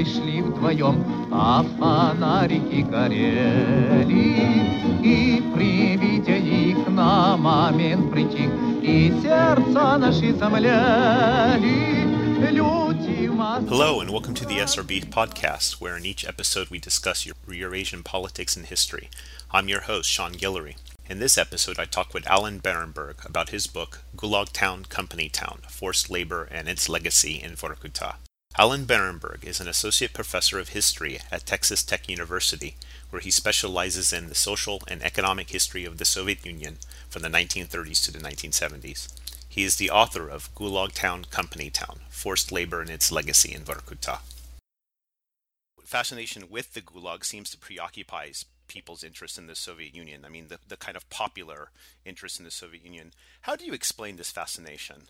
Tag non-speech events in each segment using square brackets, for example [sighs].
тобой шли вдвоем, а фонарики горели. И при виде их на момент притих, и сердца наши замляли. Hello, and welcome to the SRB podcast, where in each episode we discuss Eurasian politics and history. I'm your host, Sean Guillory. In this episode, I talk with Alan Barenberg about his book, Gulag Town, Company Town Forced Labor and Its Legacy in Vorkuta. Alan Barenberg is an associate professor of history at Texas Tech University, where he specializes in the social and economic history of the Soviet Union from the 1930s to the 1970s. He is the author of Gulag Town, Company Town Forced Labor and Its Legacy in Vorkuta. Fascination with the Gulag seems to preoccupy people's interest in the Soviet Union. I mean, the, the kind of popular interest in the Soviet Union. How do you explain this fascination?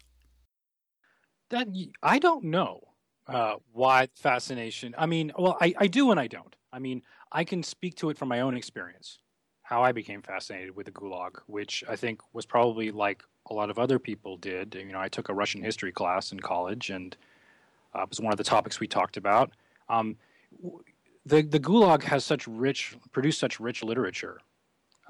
That I don't know uh, why fascination. I mean, well, I, I do and I don't. I mean, I can speak to it from my own experience, how I became fascinated with the Gulag, which I think was probably like a lot of other people did. You know, I took a Russian history class in college, and uh, it was one of the topics we talked about. Um, the the Gulag has such rich, produced such rich literature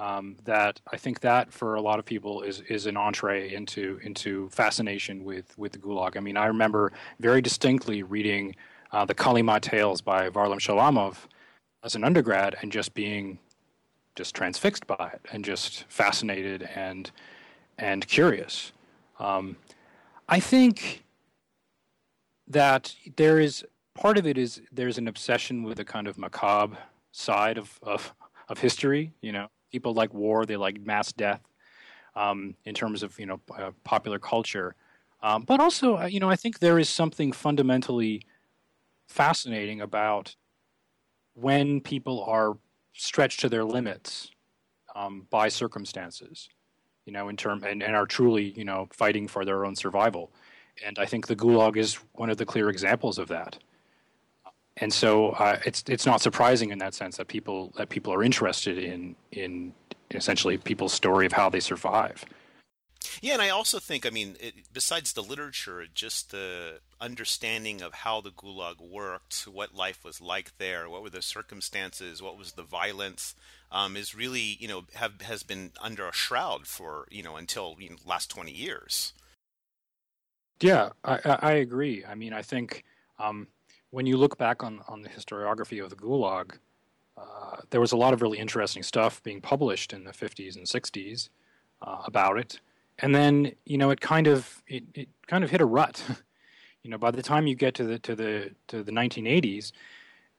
um, that I think that for a lot of people is is an entree into into fascination with with the Gulag. I mean, I remember very distinctly reading uh, the Kolyma Tales by Varlam Shalamov as an undergrad and just being just transfixed by it and just fascinated and and curious. Um, I think that there is part of it is there's an obsession with a kind of macabre side of, of, of history. You know, people like war, they like mass death um, in terms of, you know, uh, popular culture. Um, but also, uh, you know, I think there is something fundamentally fascinating about when people are stretched to their limits um, by circumstances, you know, in term and, and are truly, you know, fighting for their own survival. And I think the Gulag is one of the clear examples of that and so uh, it's it's not surprising in that sense that people that people are interested in in essentially people's story of how they survive. Yeah, and I also think, I mean, it, besides the literature, just the understanding of how the Gulag worked, what life was like there, what were the circumstances, what was the violence, um, is really, you know, have has been under a shroud for, you know, until you know, last twenty years. Yeah, I, I agree. I mean, I think um, when you look back on, on the historiography of the Gulag, uh, there was a lot of really interesting stuff being published in the 50s and 60s uh, about it. And then, you know, it kind of it, it kind of hit a rut. [laughs] you know, by the time you get to the to the to the 1980s,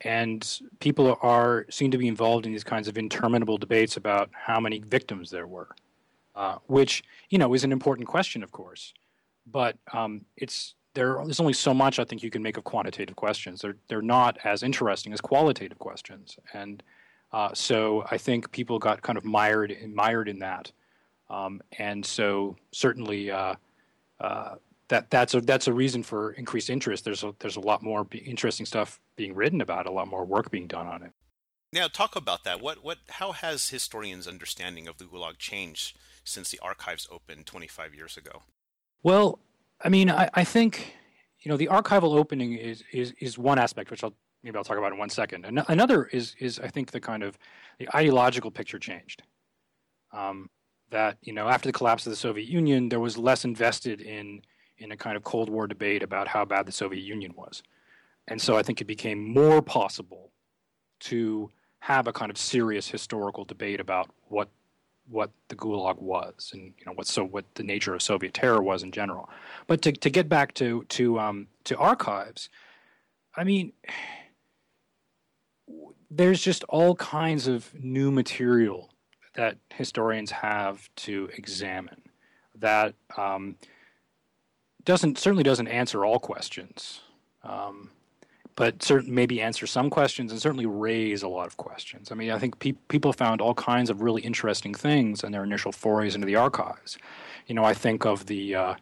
and people are seem to be involved in these kinds of interminable debates about how many victims there were, uh, which you know is an important question, of course, but um, it's there, there's only so much I think you can make of quantitative questions. They're they're not as interesting as qualitative questions, and uh, so I think people got kind of mired mired in that, um, and so certainly uh, uh, that that's a that's a reason for increased interest. There's a there's a lot more interesting stuff being written about, a lot more work being done on it. Now, talk about that. What what how has historians' understanding of the Gulag changed since the archives opened 25 years ago? Well, I mean, I, I think you know the archival opening is is is one aspect, which I'll maybe I'll talk about in one second. An- another is is I think the kind of the ideological picture changed. Um, that you know after the collapse of the Soviet Union, there was less invested in in a kind of Cold War debate about how bad the Soviet Union was, and so I think it became more possible to have a kind of serious historical debate about what what the Gulag was and you know what so what the nature of Soviet terror was in general. But to to get back to to um, to archives, I mean, there's just all kinds of new material that historians have to examine that um, doesn't certainly doesn't answer all questions. Um, but certain, maybe answer some questions and certainly raise a lot of questions. I mean, I think pe- people found all kinds of really interesting things in their initial forays into the archives. You know, I think of the, uh,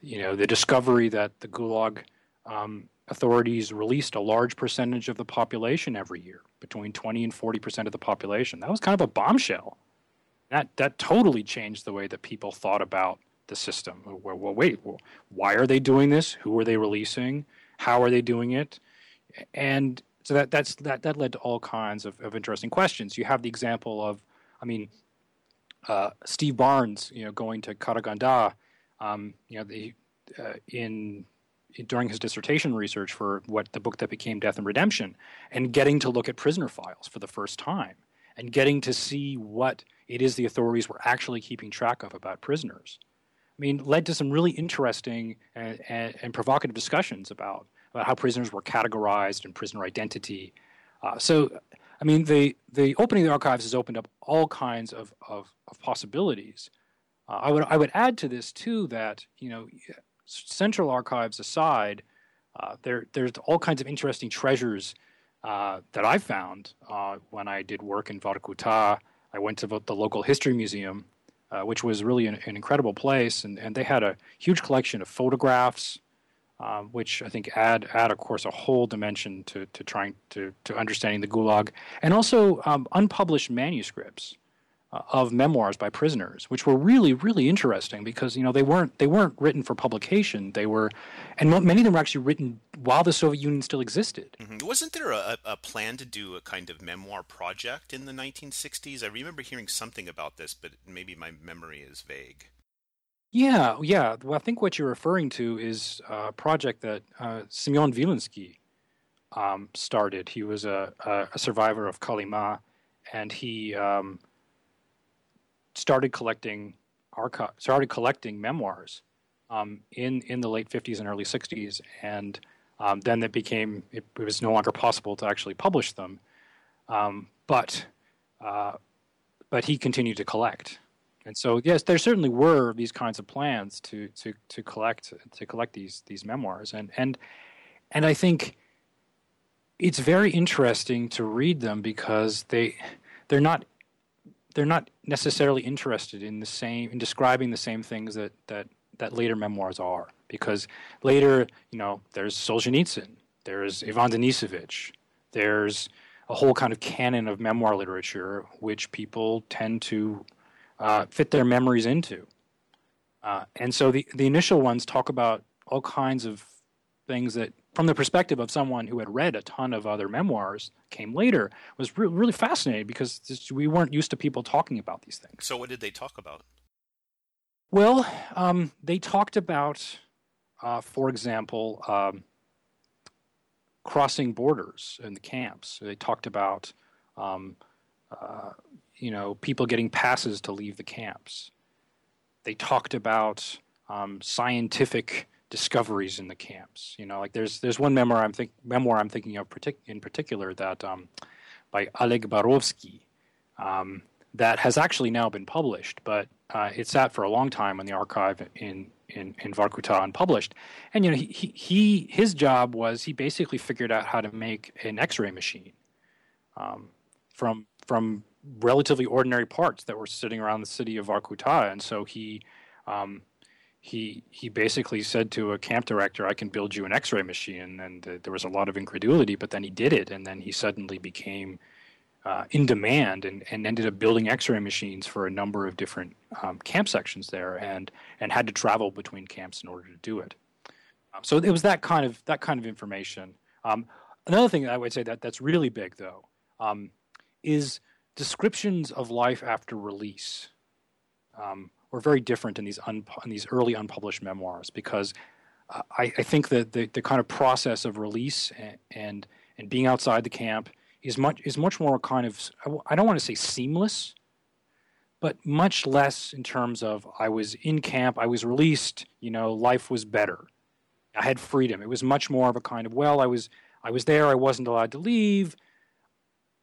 you know, the discovery that the Gulag um, authorities released a large percentage of the population every year, between 20 and 40 percent of the population. That was kind of a bombshell. That that totally changed the way that people thought about the system. Well, well wait, well, why are they doing this? Who are they releasing? How are they doing it? And so that that's that that led to all kinds of, of interesting questions. You have the example of, I mean, uh, Steve Barnes, you know, going to Karaganda, um, you know, the uh, in during his dissertation research for what the book that became Death and Redemption, and getting to look at prisoner files for the first time, and getting to see what it is the authorities were actually keeping track of about prisoners. I mean, led to some really interesting and, and, and provocative discussions about how prisoners were categorized and prisoner identity. Uh, so, I mean, the, the opening of the archives has opened up all kinds of, of, of possibilities. Uh, I, would, I would add to this, too, that, you know, central archives aside, uh, there, there's all kinds of interesting treasures uh, that I found uh, when I did work in Vorkuta. I went to the local history museum, uh, which was really an, an incredible place, and, and they had a huge collection of photographs, um, which I think add add of course a whole dimension to to trying to to understanding the Gulag, and also um, unpublished manuscripts uh, of memoirs by prisoners, which were really really interesting because you know they weren't they weren't written for publication. They were, and many of them were actually written while the Soviet Union still existed. Mm-hmm. Wasn't there a, a plan to do a kind of memoir project in the 1960s? I remember hearing something about this, but maybe my memory is vague. Yeah, yeah. Well, I think what you're referring to is a project that uh, Semyon Vilensky um, started. He was a, a, survivor of Kolyma, and he um, started collecting archi- started collecting memoirs um, in in the late 50s and early 60s, and um, then it became it, it, was no longer possible to actually publish them, um, but uh, but he continued to collect. And so, yes, there certainly were these kinds of plans to to to collect to collect these these memoirs, and and and I think it's very interesting to read them because they they're not they're not necessarily interested in the same in describing the same things that that that later memoirs are. Because later you know there's Solzhenitsyn, there's Ivan Denisovich, there's a whole kind of canon of memoir literature which people tend to uh, fit their memories into. Uh, and so the, the initial ones talk about all kinds of things that, from the perspective of someone who had read a ton of other memoirs, came later, was re- really fascinating because this, we weren't used to people talking about these things. So, what did they talk about? Well, um, they talked about, uh, for example, um, crossing borders in the camps. They talked about um, uh, you know, people getting passes to leave the camps. They talked about um, scientific discoveries in the camps. You know, like there's there's one memoir I'm think memoir I'm thinking of partic- in particular that um, by Oleg Borovsky um, that has actually now been published, but uh, it sat for a long time in the archive in in in Vorkuta unpublished. And you know, he, he his job was he basically figured out how to make an X-ray machine um, from from relatively ordinary parts that were sitting around the city of Vorkuta, and so he. Um, he he basically said to a camp director, "I can build you an X-ray machine," and there was a lot of incredulity. But then he did it, and then he suddenly became uh, in demand, and, and ended up building X-ray machines for a number of different um, camp sections there, and and had to travel between camps in order to do it. Um, so it was that kind of that kind of information. Um, another thing I would say that that's really big, though, um, is descriptions of life after release um, were very different in these un- in these early unpublished memoirs because uh, I, I, think that the, the kind of process of release and, and, and being outside the camp is much is much more kind of I don't want to say seamless, but much less in terms of I was in camp, I was released, you know, life was better. I had freedom. It was much more of a kind of well, I was I was there, I wasn't allowed to leave,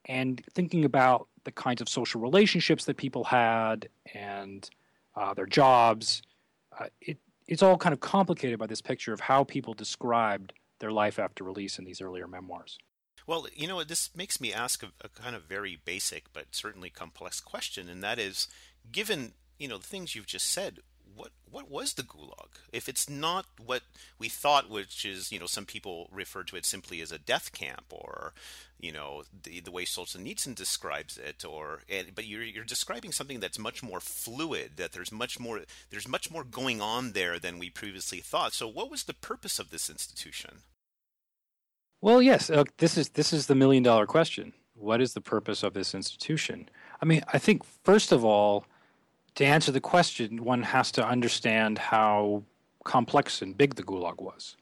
and thinking about the kinds of social relationships that people had and uh, their jobs. Uh, it, it's all kind of complicated by this picture of how people described their life after release in these earlier memoirs. Well, you know, this makes me ask a, a kind of very basic but certainly complex question, and that is given, you know, the things you've just said, what what was the Gulag? If it's not what we thought, which is you know some people refer to it simply as a death camp, or you know the the way Solzhenitsyn describes it, or but you're you're describing something that's much more fluid. That there's much more there's much more going on there than we previously thought. So what was the purpose of this institution? Well, yes. Uh, this is this is the million dollar question. What is the purpose of this institution? I mean, I think first of all, to answer the question, one has to understand how complex and big the Gulag was.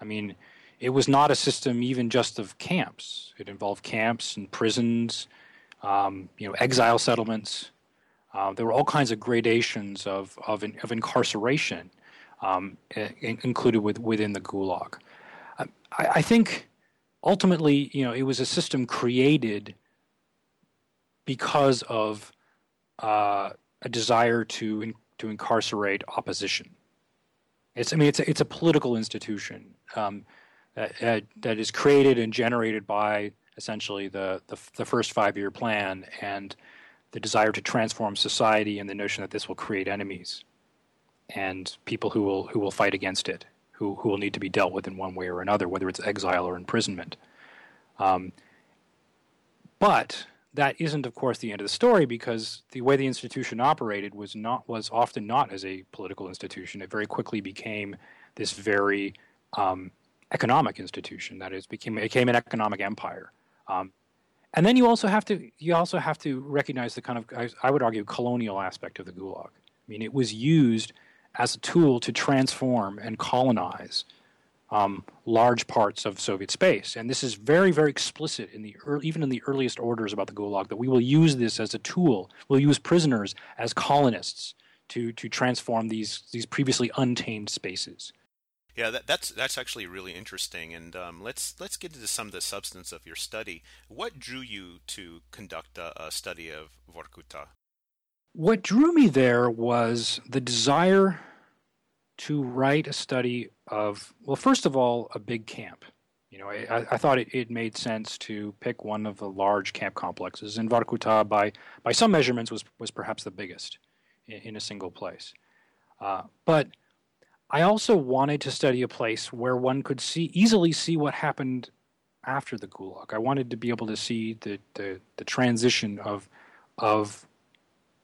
I mean, it was not a system even just of camps. It involved camps and prisons, um, you know, exile settlements. Uh, there were all kinds of gradations of of, of incarceration um, included with, within the Gulag. I, I, think ultimately, you know, it was a system created because of uh, a desire to to incarcerate opposition. It's I mean it's a, it's a political institution um, that, that is created and generated by essentially the, the, the first five year plan and the desire to transform society and the notion that this will create enemies and people who will who will fight against it, who who will need to be dealt with in one way or another, whether it's exile or imprisonment. Um, but that isn't, of course, the end of the story because the way the institution operated was not was often not as a political institution. It very quickly became this very um, economic institution. That is, became became an economic empire. Um, and then you also have to you also have to recognize the kind of I, I would argue colonial aspect of the Gulag. I mean, it was used as a tool to transform and colonize um, large parts of Soviet space. And this is very, very explicit in the early, even in the earliest orders about the Gulag that we will use this as a tool. We'll use prisoners as colonists to to transform these these previously untamed spaces. Yeah, that, that's that's actually really interesting, and um, let's let's get into some of the substance of your study. What drew you to conduct a, a study of Vorkuta? What drew me there was the desire to write a study of, well, first of all, a big camp. You know, I, I thought it, it, made sense to pick one of the large camp complexes, and Vorkuta, by by some measurements, was was perhaps the biggest in, in a single place. Uh, but I also wanted to study a place where one could see easily see what happened after the Gulag. I wanted to be able to see the the, the transition of of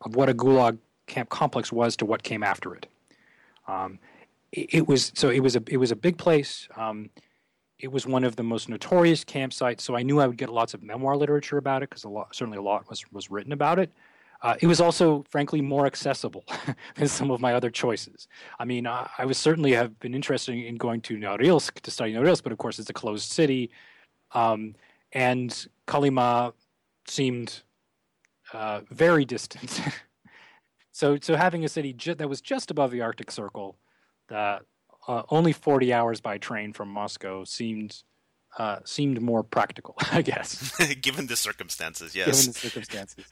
of what a Gulag camp complex was to what came after it. Um, it, it, was so it was a it was a big place. Um, it was one of the most notorious campsites, so I knew I would get lots of memoir literature about it because certainly a lot was was written about it. Uh, it was also, frankly, more accessible [laughs] than some of my other choices. I mean, I, I was certainly have been interested in going to Norilsk to study Norilsk, but of course it's a closed city, um, and Kolyma seemed uh, very distant. [laughs] so, so having a city ju- that was just above the Arctic Circle, that uh, only 40 hours by train from Moscow seemed uh, seemed more practical, [laughs] I guess. [laughs] Given the circumstances, yes. Given the circumstances.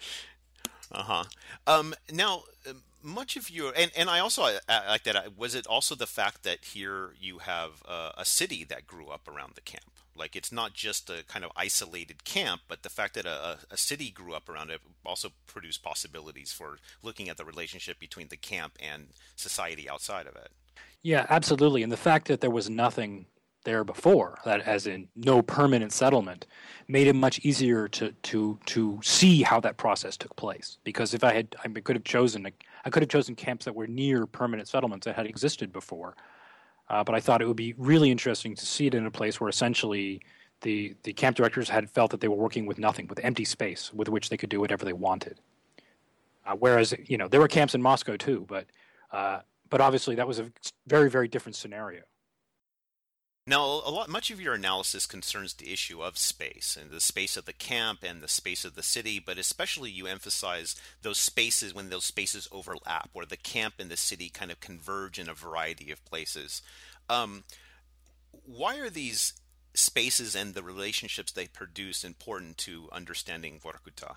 [laughs] uh huh. Um, now, um, much of your and, and I also I, I like that. Was it also the fact that here you have uh, a city that grew up around the camp? Like it's not just a kind of isolated camp, but the fact that a, a city grew up around it also produced possibilities for looking at the relationship between the camp and society outside of it. Yeah, absolutely. And the fact that there was nothing there before, that as in no permanent settlement, made it much easier to to to see how that process took place. Because if I had, I could have chosen, I could have chosen camps that were near permanent settlements that had existed before. Uh, but I thought it would be really interesting to see it in a place where essentially the the camp directors had felt that they were working with nothing, with empty space, with which they could do whatever they wanted. Uh, whereas you know there were camps in Moscow too, but uh, but obviously that was a very very different scenario. Now, a lot, much of your analysis concerns the issue of space and the space of the camp and the space of the city, but especially you emphasize those spaces when those spaces overlap, where the camp and the city kind of converge in a variety of places. Um, why are these spaces and the relationships they produce important to understanding Vorkuta?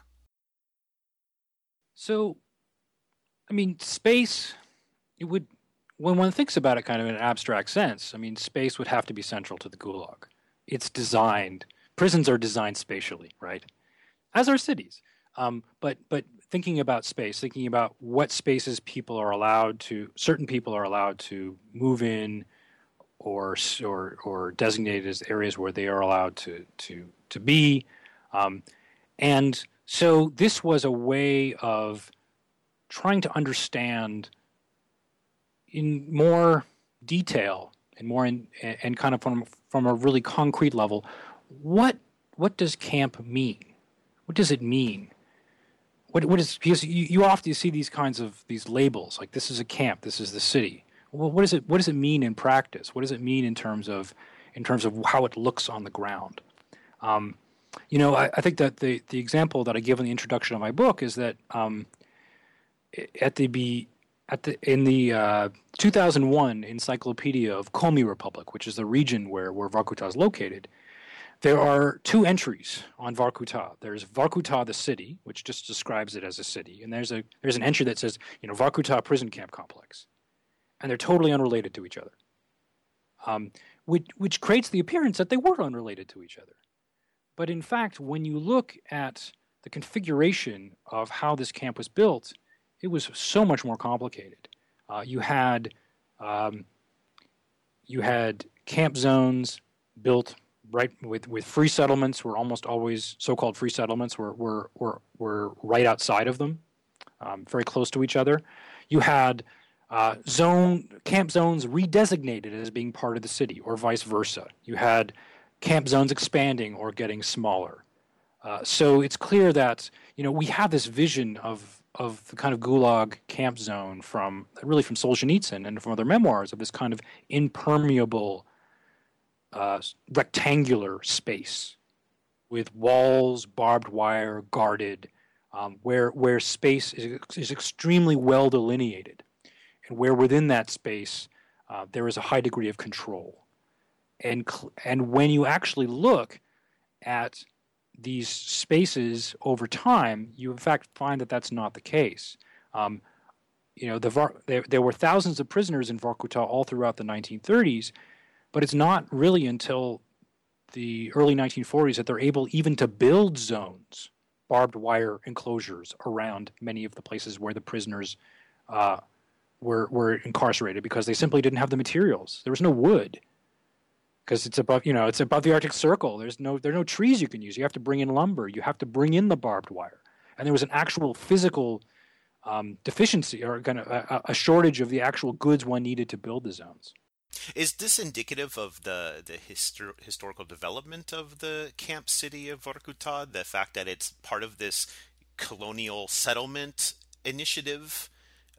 So, I mean, space, it would when one thinks about it kind of in an abstract sense, I mean, space would have to be central to the Gulag. It's designed, prisons are designed spatially, right? As are cities. Um, but, but thinking about space, thinking about what spaces people are allowed to, certain people are allowed to move in or, or, or designated as areas where they are allowed to, to, to be. Um, and so this was a way of trying to understand in more detail and more in, and kind of from from a really concrete level what what does camp mean? What does it mean? What what is because you, you often see these kinds of these labels like this is a camp, this is the city. Well, what does it what does it mean in practice? What does it mean in terms of in terms of how it looks on the ground? Um, you know, I, I, think that the the example that I give in the introduction of my book is that um, at the be at the in the uh, 2001 Encyclopedia of Komi Republic, which is the region where where Vorkuta is located, there are two entries on Vorkuta. There's Vorkuta, the city, which just describes it as a city, and there's a there's an entry that says, you know, Vorkuta prison camp complex, and they're totally unrelated to each other, um, which which creates the appearance that they were unrelated to each other. But in fact, when you look at the configuration of how this camp was built, it was so much more complicated. Uh, you had um, you had camp zones built right with, with free settlements were almost always so-called free settlements were were were, were right outside of them, um, very close to each other. You had uh, zone camp zones redesignated as being part of the city, or vice versa. You had camp zones expanding or getting smaller. Uh, so it's clear that you know we have this vision of of the kind of gulag camp zone from really from Solzhenitsyn and from other memoirs of this kind of impermeable uh, rectangular space with walls, barbed wire, guarded, um, where where space is, is extremely well delineated, and where within that space uh, there is a high degree of control, and and when you actually look at these spaces over time, you in fact find that that's not the case. Um, you know, the Var- there, there, were thousands of prisoners in Vorkuta all throughout the 1930s, but it's not really until the early 1940s that they're able even to build zones, barbed wire enclosures around many of the places where the prisoners uh, were were incarcerated because they simply didn't have the materials. There was no wood because it's above you know it's above the Arctic Circle. There's no there are no trees you can use. You have to bring in lumber. You have to bring in the barbed wire, and there was an actual physical um, deficiency or kind of a, a, shortage of the actual goods one needed to build the zones. Is this indicative of the the histor- historical development of the camp city of Vorkuta? The fact that it's part of this colonial settlement initiative,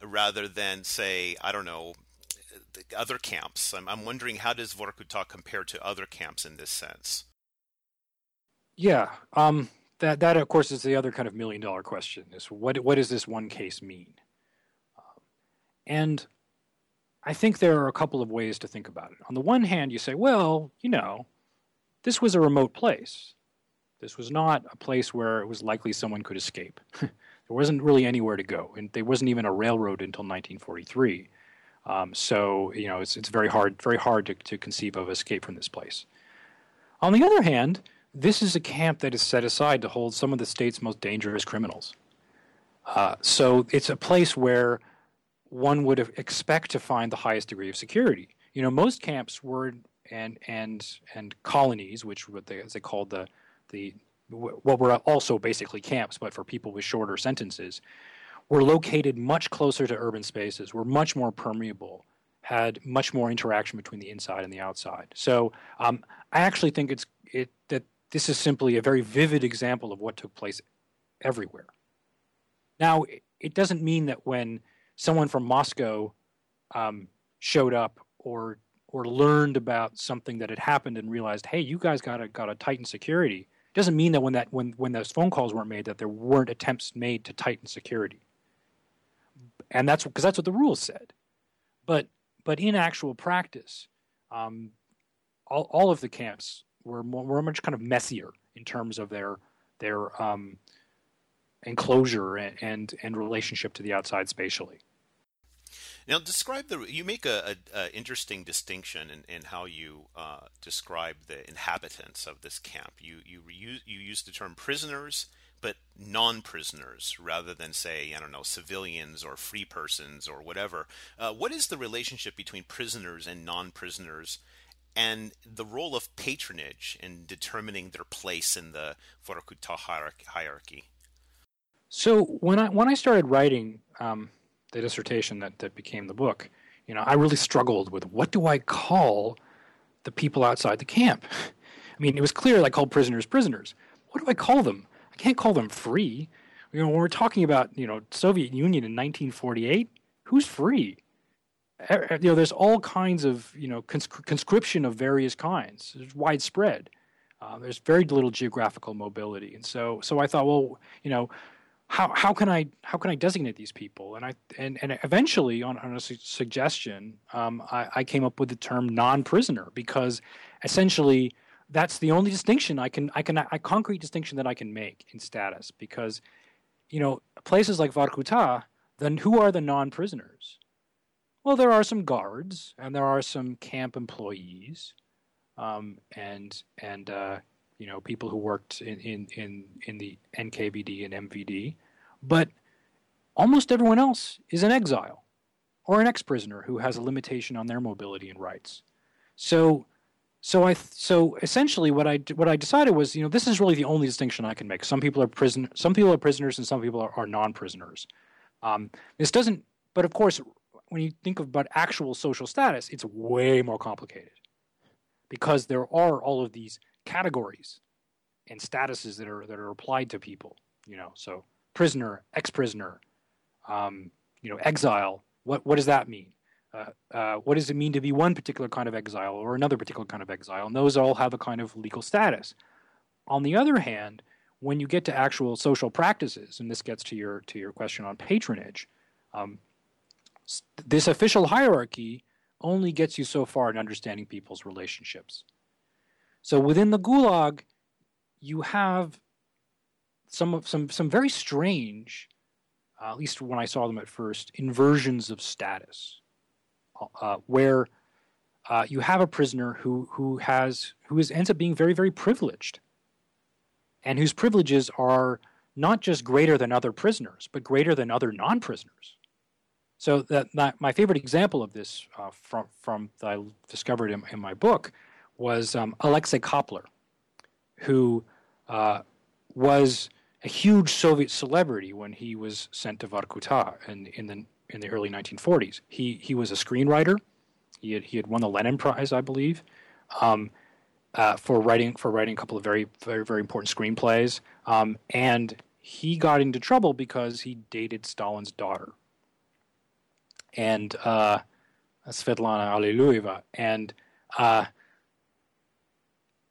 rather than say I don't know other camps. I'm, I'm wondering how does Vorkuta compare to other camps in this sense? Yeah, um, that that of course is the other kind of million dollar question: is what what does this one case mean? Um, and I think there are a couple of ways to think about it. On the one hand, you say, well, you know, this was a remote place. This was not a place where it was likely someone could escape. [laughs] there wasn't really anywhere to go, and there wasn't even a railroad until 1943. Um, so you know it's it's very hard very hard to, to conceive of escape from this place. On the other hand, this is a camp that is set aside to hold some of the state's most dangerous criminals. Uh, so it's a place where one would expect to find the highest degree of security. You know, most camps were and and and colonies, which what they as they called the the what were also basically camps, but for people with shorter sentences, were located much closer to urban spaces, were much more permeable, had much more interaction between the inside and the outside. So um, I actually think it's it that this is simply a very vivid example of what took place everywhere. Now, it doesn't mean that when someone from Moscow um, showed up or or learned about something that had happened and realized, hey, you guys got to got to tighten security. It doesn't mean that when that when when those phone calls weren't made that there weren't attempts made to tighten security and that's because that's what the rules said. But but in actual practice, um, all all of the camps were more, were much kind of messier in terms of their their um, enclosure and, and, and relationship to the outside spatially. Now, describe the. You make a, a, a interesting distinction in, in how you uh, describe the inhabitants of this camp. You you use you use the term prisoners but non-prisoners rather than say I don't know civilians or free persons or whatever. Uh, what is the relationship between prisoners and non-prisoners, and the role of patronage in determining their place in the Vorkuta hierarchy? So when I when I started writing um, the dissertation that that became the book, you know, I really struggled with what do I call the people outside the camp. [laughs] I mean, it was clear I called prisoners prisoners. What do I call them? Can't call them free. You know, when we're talking about you know Soviet Union in 1948, who's free? You know, there's all kinds of you know conscription of various kinds. It's widespread. Uh, there's very little geographical mobility, and so so I thought, well, you know, how how can I how can I designate these people? And I and, and eventually, on, on a su- suggestion, um, I, I came up with the term non-prisoner because essentially that's the only distinction I can I can a concrete distinction that I can make in status because you know places like Vorkuta, then who are the non-prisoners? Well, there are some guards and there are some camp employees, um, and and uh, you know, people who worked in, in, in, in the NKVD and MVD, but almost everyone else is an exile or an ex-prisoner who has a limitation on their mobility and rights. So, so I so essentially what I what I decided was you know this is really the only distinction I can make. Some people are prison some people are prisoners and some people are, are non-prisoners. Um, this doesn't, but of course, when you think about actual social status, it's way more complicated because there are all of these categories and statuses that are that are applied to people. You know, so prisoner, ex-prisoner, um, you know, exile. What what does that mean? Uh, uh, what does it mean to be one particular kind of exile or another particular kind of exile? And those all have a kind of legal status. On the other hand, when you get to actual social practices, and this gets to your to your question on patronage, um, this official hierarchy only gets you so far in understanding people's relationships. So within the Gulag, you have some of some some very strange, uh, at least when I saw them at first, inversions of status, uh, where uh, you have a prisoner who who has who is ends up being very very privileged, and whose privileges are not just greater than other prisoners, but greater than other non-prisoners. So that, my favorite example of this uh, from from that I discovered in, in my book was um, Alexei Kapler, who uh, was a huge Soviet celebrity when he was sent to Vorkuta in, in the in the early 1940s. He he was a screenwriter. He had he had won the Lenin Prize, I believe, um, uh, for writing for writing a couple of very very very important screenplays. Um, and he got into trouble because he dated Stalin's daughter, and uh, Svetlana Alliluyeva, and uh,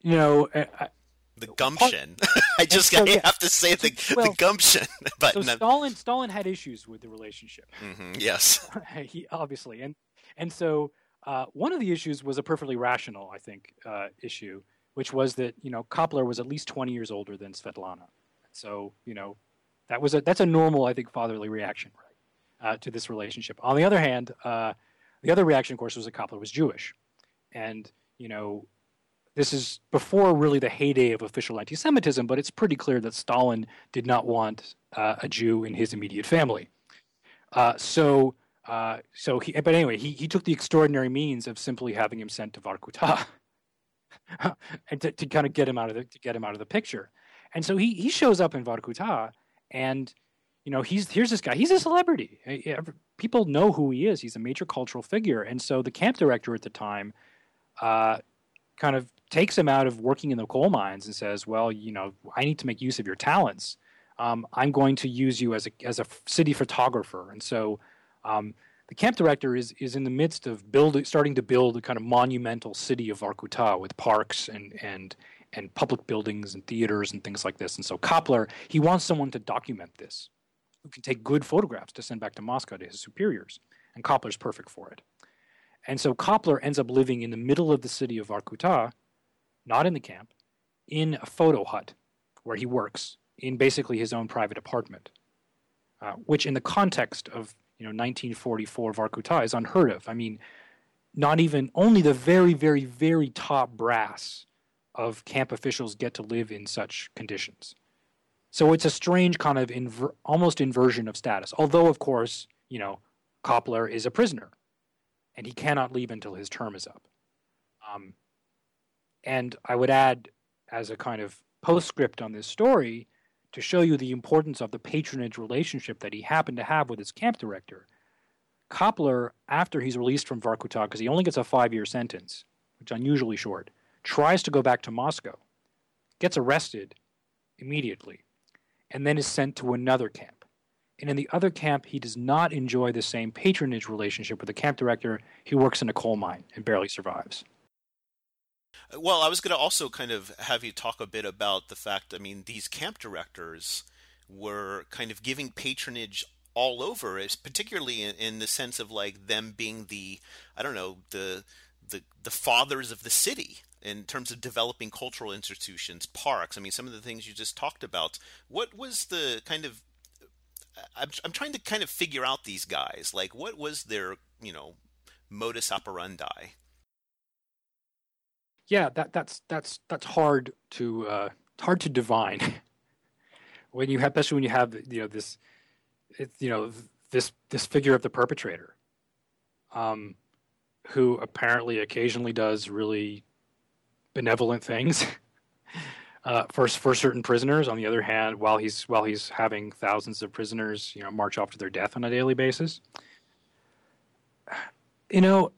you know, I, the gumption. [laughs] I just so, yeah. have to say the, [laughs] well, the gumption. [laughs] but so Stalin Stalin had issues with the relationship. Mm-hmm, yes, he obviously, and and so uh, one of the issues was a perfectly rational, I think, uh, issue, which was that you know Kapler was at least twenty years older than Svetlana. So you know that was a that's a normal, I think, fatherly reaction, right, uh, to this relationship. On the other hand, uh, the other reaction, of course, was that Kapler was Jewish, and you know this is before really the heyday of official anti Semitism, but it's pretty clear that Stalin did not want uh, a Jew in his immediate family. Uh, so, uh, so he, but anyway, he, he took the extraordinary means of simply having him sent to Vorkuta, [laughs] and to, to kind of get him out of the to get him out of the picture. And so he he shows up in Vorkuta, and you know he's here's this guy. He's a celebrity. People know who he is. He's a major cultural figure. And so the camp director at the time uh, kind of takes him out of working in the coal mines and says, "Well, you know, I need to make use of your talents. Um, I'm going to use you as a as a city photographer." And so, um, the camp director is is in the midst of building, starting to build a kind of monumental city of Vorkuta with parks and and and public buildings and theaters and things like this. And so Kapler, he wants someone to document this, who can take good photographs to send back to Moscow to his superiors. And Kapler's perfect for it. And so Kapler ends up living in the middle of the city of Vorkuta not in the camp, in a photo hut where he works in basically his own private apartment, uh, which in the context of you know 1944 Vorkuta is unheard of. I mean, not even only the very, very, very top brass of camp officials get to live in such conditions. So it's a strange kind of inver- almost inversion of status. Although, of course, you know, Kapler is a prisoner, and he cannot leave until his term is up. Um, and I would add, as a kind of postscript on this story, to show you the importance of the patronage relationship that he happened to have with his camp director. Kapler, after he's released from Vorkuta, because he only gets a five year sentence, which is unusually short, tries to go back to Moscow, gets arrested immediately, and then is sent to another camp. And in the other camp, he does not enjoy the same patronage relationship with the camp director. He works in a coal mine and barely survives. Well, I was going to also kind of have you talk a bit about the fact, I mean, these camp directors were kind of giving patronage all over, particularly in, in the sense of like them being the, I don't know, the the the fathers of the city in terms of developing cultural institutions, parks. I mean, some of the things you just talked about. What was the kind of I'm I'm trying to kind of figure out these guys. Like, what was their you know modus operandi? Yeah, that that's that's that's hard to uh, hard to divine [laughs] when you have, especially when you have you know this, you know this this figure of the perpetrator, um, who apparently occasionally does really benevolent things [laughs] uh, for for certain prisoners. On the other hand, while he's while he's having thousands of prisoners, you know, march off to their death on a daily basis. [sighs] You know,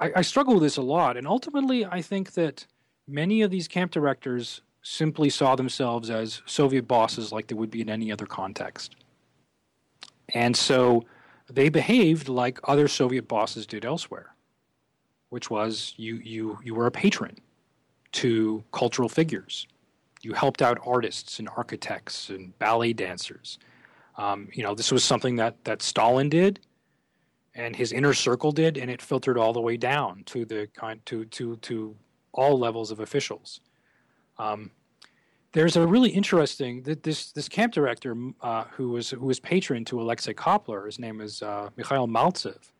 I, I struggle with this a lot, and ultimately, I think that many of these camp directors simply saw themselves as Soviet bosses, like they would be in any other context, and so they behaved like other Soviet bosses did elsewhere which was you you you were a patron to cultural figures. You helped out artists and architects and ballet dancers. Um, you know, this was something that that Stalin did, and his inner circle did, and it filtered all the way down to the to to to all levels of officials. Um, there's a really interesting this this camp director uh, who was who was patron to Alexei Kapler. His name is uh, Mikhail Maltsev.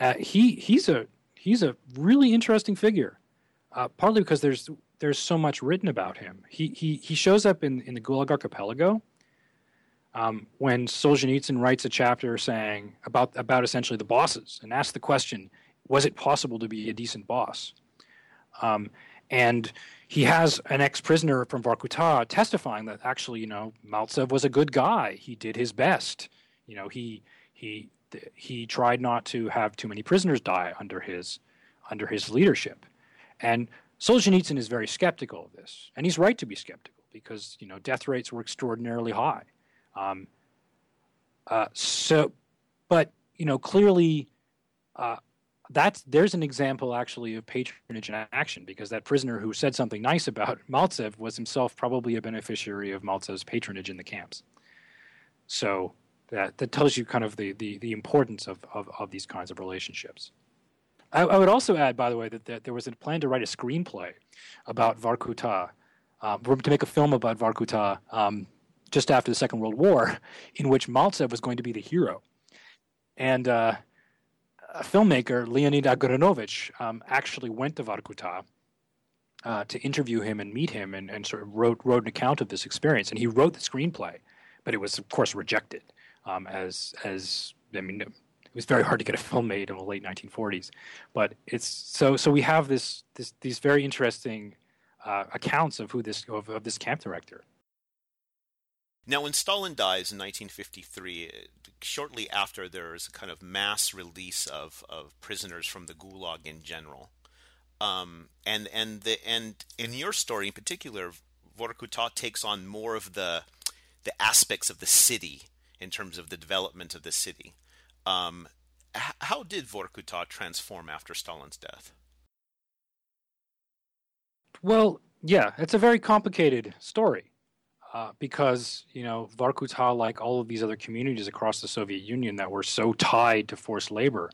Uh, he he's a he's a really interesting figure. Uh, partly because there's there's so much written about him. He he he shows up in in the Gulag Archipelago. Um, when Solzhenitsyn writes a chapter saying about about essentially the bosses and asks the question, was it possible to be a decent boss? Um, and he has an ex-prisoner from Vorkuta testifying that actually, you know, Maltsev was a good guy. He did his best. You know, he he he tried not to have too many prisoners die under his under his leadership. And Solzhenitsyn is very skeptical of this, and he's right to be skeptical because you know death rates were extraordinarily high. Um, uh, so, but you know clearly, uh, that's there's an example actually of patronage in action because that prisoner who said something nice about [laughs] Maltsev was himself probably a beneficiary of Maltsev's patronage in the camps. So that, that tells you kind of the, the, the importance of, of, of these kinds of relationships. I, I, would also add, by the way, that, that there was a plan to write a screenplay about Vorkuta, um, to make a film about Vorkuta um, just after the Second World War, in which Maltsev was going to be the hero. And uh, a filmmaker, Leonid Agranovich, um, actually went to Vorkuta uh, to interview him and meet him and, and sort of wrote, wrote an account of this experience. And he wrote the screenplay, but it was, of course, rejected um, as as I mean, it was very hard to get a film made in the late 1940s. But it's so so we have this this these very interesting uh, accounts of who this of, of this camp director. Now, when Stalin dies in 1953, shortly after there is a kind of mass release of, of prisoners from the Gulag in general, um, and and the and in your story in particular, Vorkuta takes on more of the the aspects of the city in terms of the development of the city. Um, how did Vorkuta transform after Stalin's death? Well, yeah, it's a very complicated story. Uh, because you know Vorkuta, like all of these other communities across the Soviet Union that were so tied to forced labor,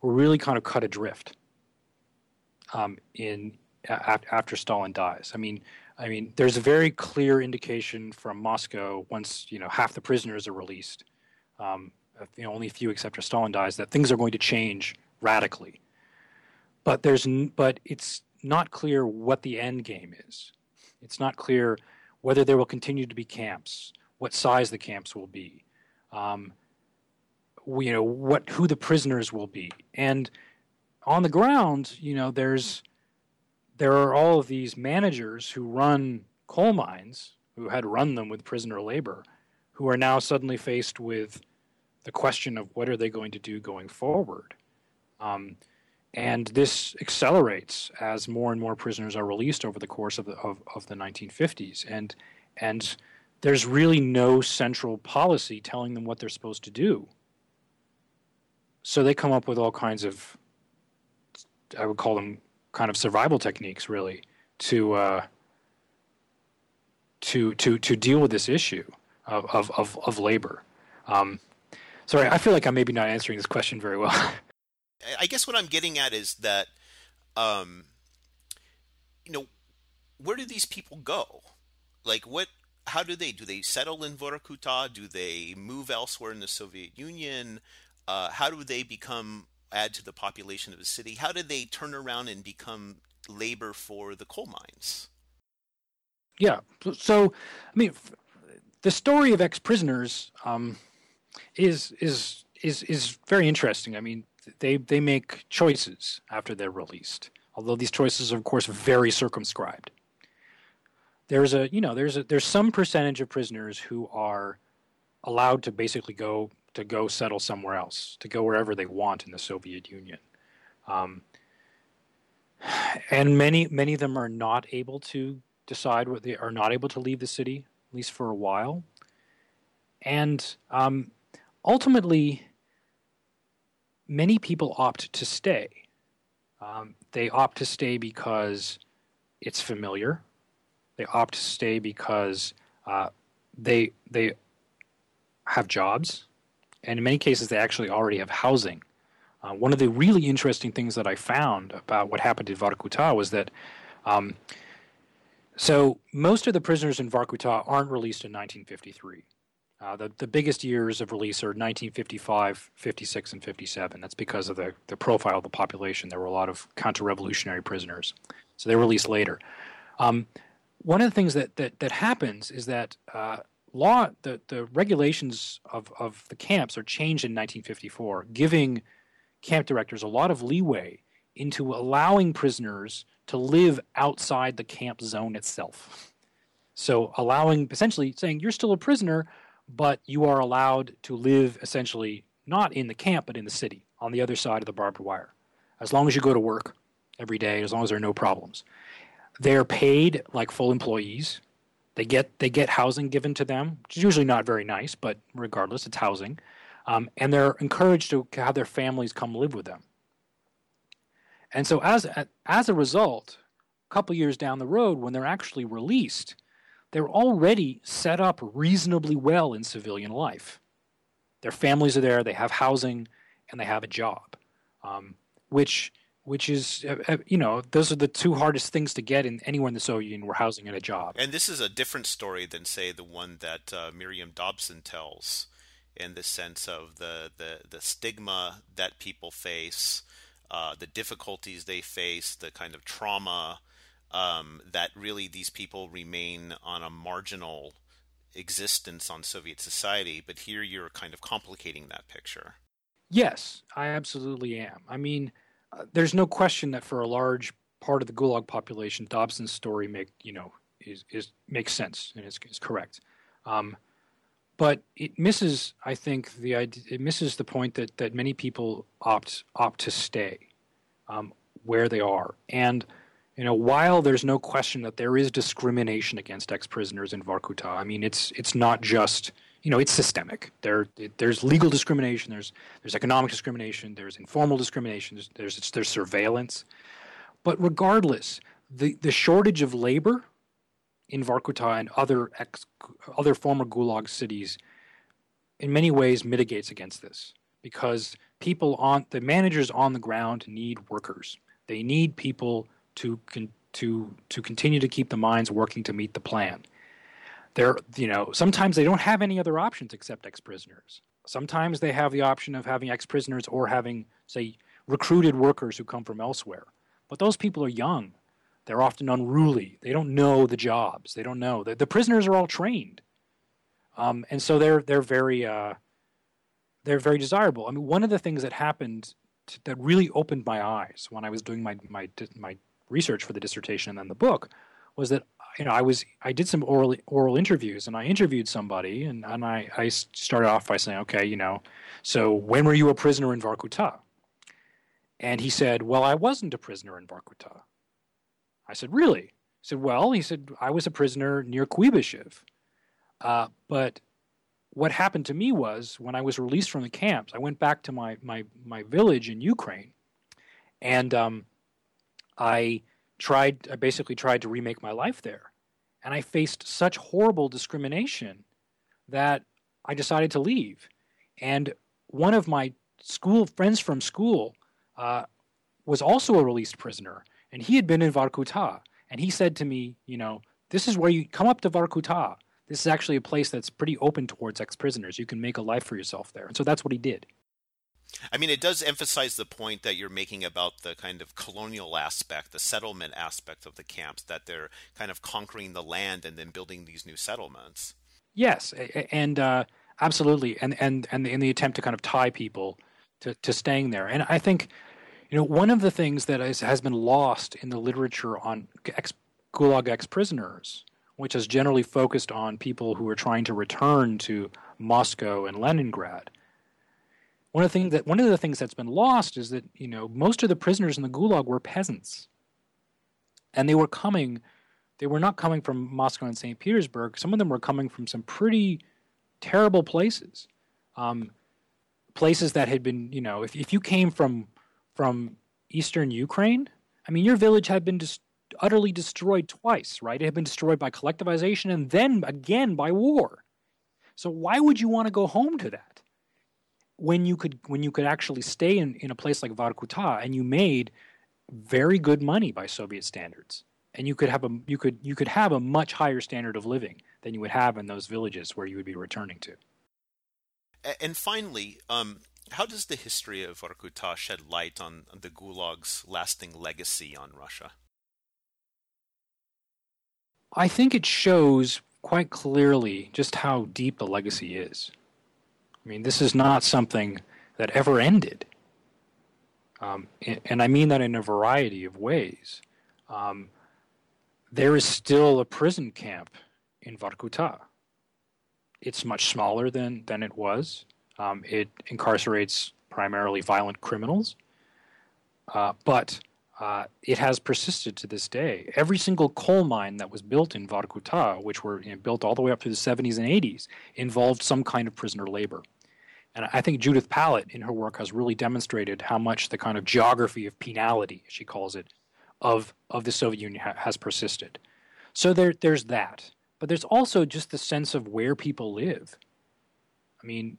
were really kind of cut adrift. Um, in after Stalin dies, I mean, I mean, there's a very clear indication from Moscow once you know half the prisoners are released, um, you know, only a few except Stalin dies, that things are going to change radically. But there's but it's not clear what the end game is. It's not clear whether there will continue to be camps, what size the camps will be, um, you know, what who the prisoners will be, and on the ground, you know, there's there are all of these managers who run coal mines, who had run them with prisoner labor, who are now suddenly faced with the question of what are they going to do going forward. Um, and this accelerates as more and more prisoners are released over the course of the of, of the 1950s and and there's really no central policy telling them what they're supposed to do. So they come up with all kinds of i would call them kind of survival techniques really to uh, to to to deal with this issue of of of, of labor. Um, sorry i feel like i'm maybe not answering this question very well [laughs] I guess what I'm getting at is that, um, you know, where do these people go? Like, what? How do they do? They settle in Vorkuta? Do they move elsewhere in the Soviet Union? Uh, how do they become add to the population of a city? How do they turn around and become labor for the coal mines? Yeah. So, I mean, the story of ex-prisoners um, is is is is very interesting. I mean, they they make choices after they're released. Although these choices are of course very circumscribed. There's a you know there's a there's some percentage of prisoners who are allowed to basically go to go settle somewhere else, to go wherever they want in the Soviet Union. Um, and many many of them are not able to decide what they are not able to leave the city at least for a while and um, ultimately many people opt to stay. Um, they opt to stay because it's familiar. They opt to stay because uh, they they have jobs, and in many cases, they actually already have housing. Uh, one of the really interesting things that I found about what happened in Vorkuta was that. Um, so most of the prisoners in Vorkuta aren't released in 1953. Uh, the, the biggest years of release are 1955, 56, and 57. That's because of the, the profile of the population. There were a lot of counter revolutionary prisoners. So they released later. Um, one of the things that, that, that happens is that uh, law, the, the regulations of, of the camps are changed in 1954, giving camp directors a lot of leeway into allowing prisoners to live outside the camp zone itself. So allowing, essentially saying, you're still a prisoner, but you are allowed to live essentially not in the camp, but in the city on the other side of the barbed wire. As long as you go to work every day, as long as there are no problems. They're paid like full employees. They get they get housing given to them, which is usually not very nice, but regardless, it's housing. Um, and they're encouraged to have their families come live with them. And so, as as a result, a couple years down the road, when they're actually released, they're already set up reasonably well in civilian life. Their families are there, they have housing, and they have a job, um, which which is uh, uh, you know those are the two hardest things to get in anywhere in the Soviet Union were housing and a job. And this is a different story than say the one that uh, Miriam Dobson tells, in the sense of the the, the stigma that people face, uh, the difficulties they face, the kind of trauma um, that really these people remain on a marginal existence on Soviet society. But here you're kind of complicating that picture. Yes, I absolutely am. I mean, uh, there's no question that for a large part of the Gulag population, Dobson's story make you know is is makes sense and is, is correct. Um, but it misses, I think, the it misses the point that that many people opt opt to stay um, where they are and you know, while there's no question that there is discrimination against ex-prisoners in Vorkuta, I mean, it's it's not just you know, it's systemic. There, it, there's legal discrimination. There's there's economic discrimination. There's informal discrimination. There's there's, there's surveillance. But regardless, the the shortage of labor in Vorkuta and other ex, other former Gulag cities, in many ways, mitigates against this because people on the managers on the ground need workers. They need people to con- to to continue to keep the mines working to meet the plan. There, you know, sometimes they don't have any other options except ex-prisoners. Sometimes they have the option of having ex-prisoners or having, say, recruited workers who come from elsewhere. But those people are young. They're often unruly. They don't know the jobs. They don't know. The, the prisoners are all trained, um, and so they're they're very uh, they're very desirable. I mean, one of the things that happened to, that really opened my eyes when I was doing my my my research for the dissertation and then the book was that you know I was I did some oral oral interviews and I interviewed somebody and, and I, I started off by saying okay you know so when were you a prisoner in Vorkuta And he said, Well, I wasn't a prisoner in Vorkuta I said, Really? He said, Well, he said, I was a prisoner near Kuibyshev. Uh, but what happened to me was when I was released from the camps, I went back to my, my, my village in Ukraine and um, I tried, I basically tried to remake my life there. And I faced such horrible discrimination that I decided to leave. And one of my school friends from school uh, was also a released prisoner, and he had been in Vorkuta. And he said to me, you know, this is where you come up to Vorkuta. This is actually a place that's pretty open towards ex prisoners. You can make a life for yourself there. And so that's what he did. I mean, it does emphasize the point that you're making about the kind of colonial aspect, the settlement aspect of the camps, that they're kind of conquering the land and then building these new settlements. Yes, and uh, absolutely, and and and in the attempt to kind of tie people to, to staying there. And I think, you know, one of the things that is, has been lost in the literature on ex, Gulag ex prisoners, which has generally focused on people who are trying to return to Moscow and Leningrad. One of the things that one of the things that's been lost is that you know most of the prisoners in the Gulag were peasants, and they were coming. They were not coming from Moscow and St. Petersburg. Some of them were coming from some pretty terrible places. Um, places that had been, you know, if, if you came from from eastern Ukraine, I mean, your village had been just utterly destroyed twice, right? It had been destroyed by collectivization and then again by war. So why would you want to go home to that when you could when you could actually stay in, in a place like Vorkuta and you made very good money by Soviet standards, and you could have a you could you could have a much higher standard of living than you would have in those villages where you would be returning to. And finally, um, how does the history of Vorkuta shed light on the Gulag's lasting legacy on Russia? I think it shows quite clearly just how deep the legacy is. I mean, this is not something that ever ended. Um, and I mean that in a variety of ways. Um, there is still a prison camp in Vorkuta. it's much smaller than than it was. Um, it incarcerates primarily violent criminals, uh, but uh, it has persisted to this day. Every single coal mine that was built in Vorkuta, which were you know, built all the way up through the 70s and 80s, involved some kind of prisoner labor. And I think Judith Pallot, in her work, has really demonstrated how much the kind of geography of penality, she calls it, of, of the Soviet Union ha- has persisted. So there, there's that but there's also just the sense of where people live. I mean,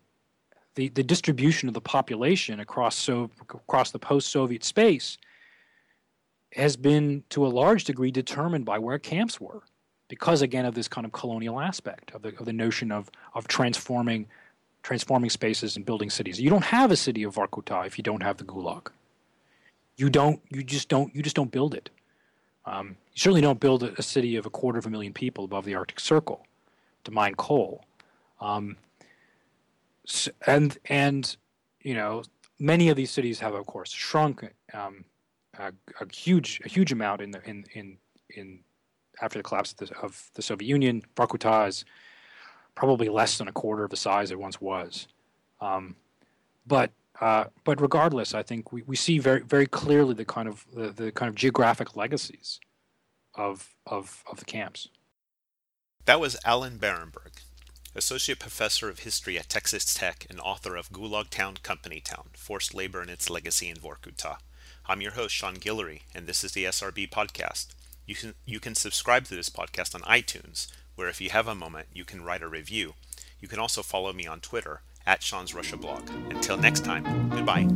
the, the distribution of the population across so across the post-Soviet space has been to a large degree determined by where camps were, because again of this kind of colonial aspect of the of the notion of of transforming transforming spaces and building cities. You don't have a city of Vorkuta if you don't have the Gulag. You don't. You just don't. You just don't build it. Um, you certainly don't build a, city of a quarter of a million people above the Arctic Circle to mine coal. Um, and and you know many of these cities have of course shrunk um, a, a, huge a huge amount in the in in in after the collapse of the, of the Soviet Union. Vorkuta is probably less than a quarter of the size it once was. Um, but uh, but regardless, I think we, we see very very clearly the kind of the, the kind of geographic legacies of of of the camps. That was Alan Barenberg, associate professor of history at Texas Tech and author of Gulag Town, Company Town: Forced Labor and Its Legacy in Vorkuta. I'm your host Sean Guillory, and this is the SRB podcast. You can you can subscribe to this podcast on iTunes, where if you have a moment, you can write a review. You can also follow me on Twitter at Sean's Russia blog. Until next time, goodbye.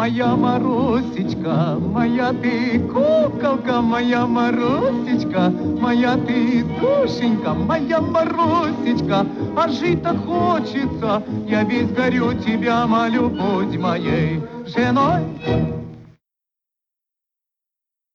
Моя Марусечка, моя ты куколка, моя Марусечка, моя ты душенька, моя Марусечка, а жить так хочется, я весь горю тебя молю, будь моей женой.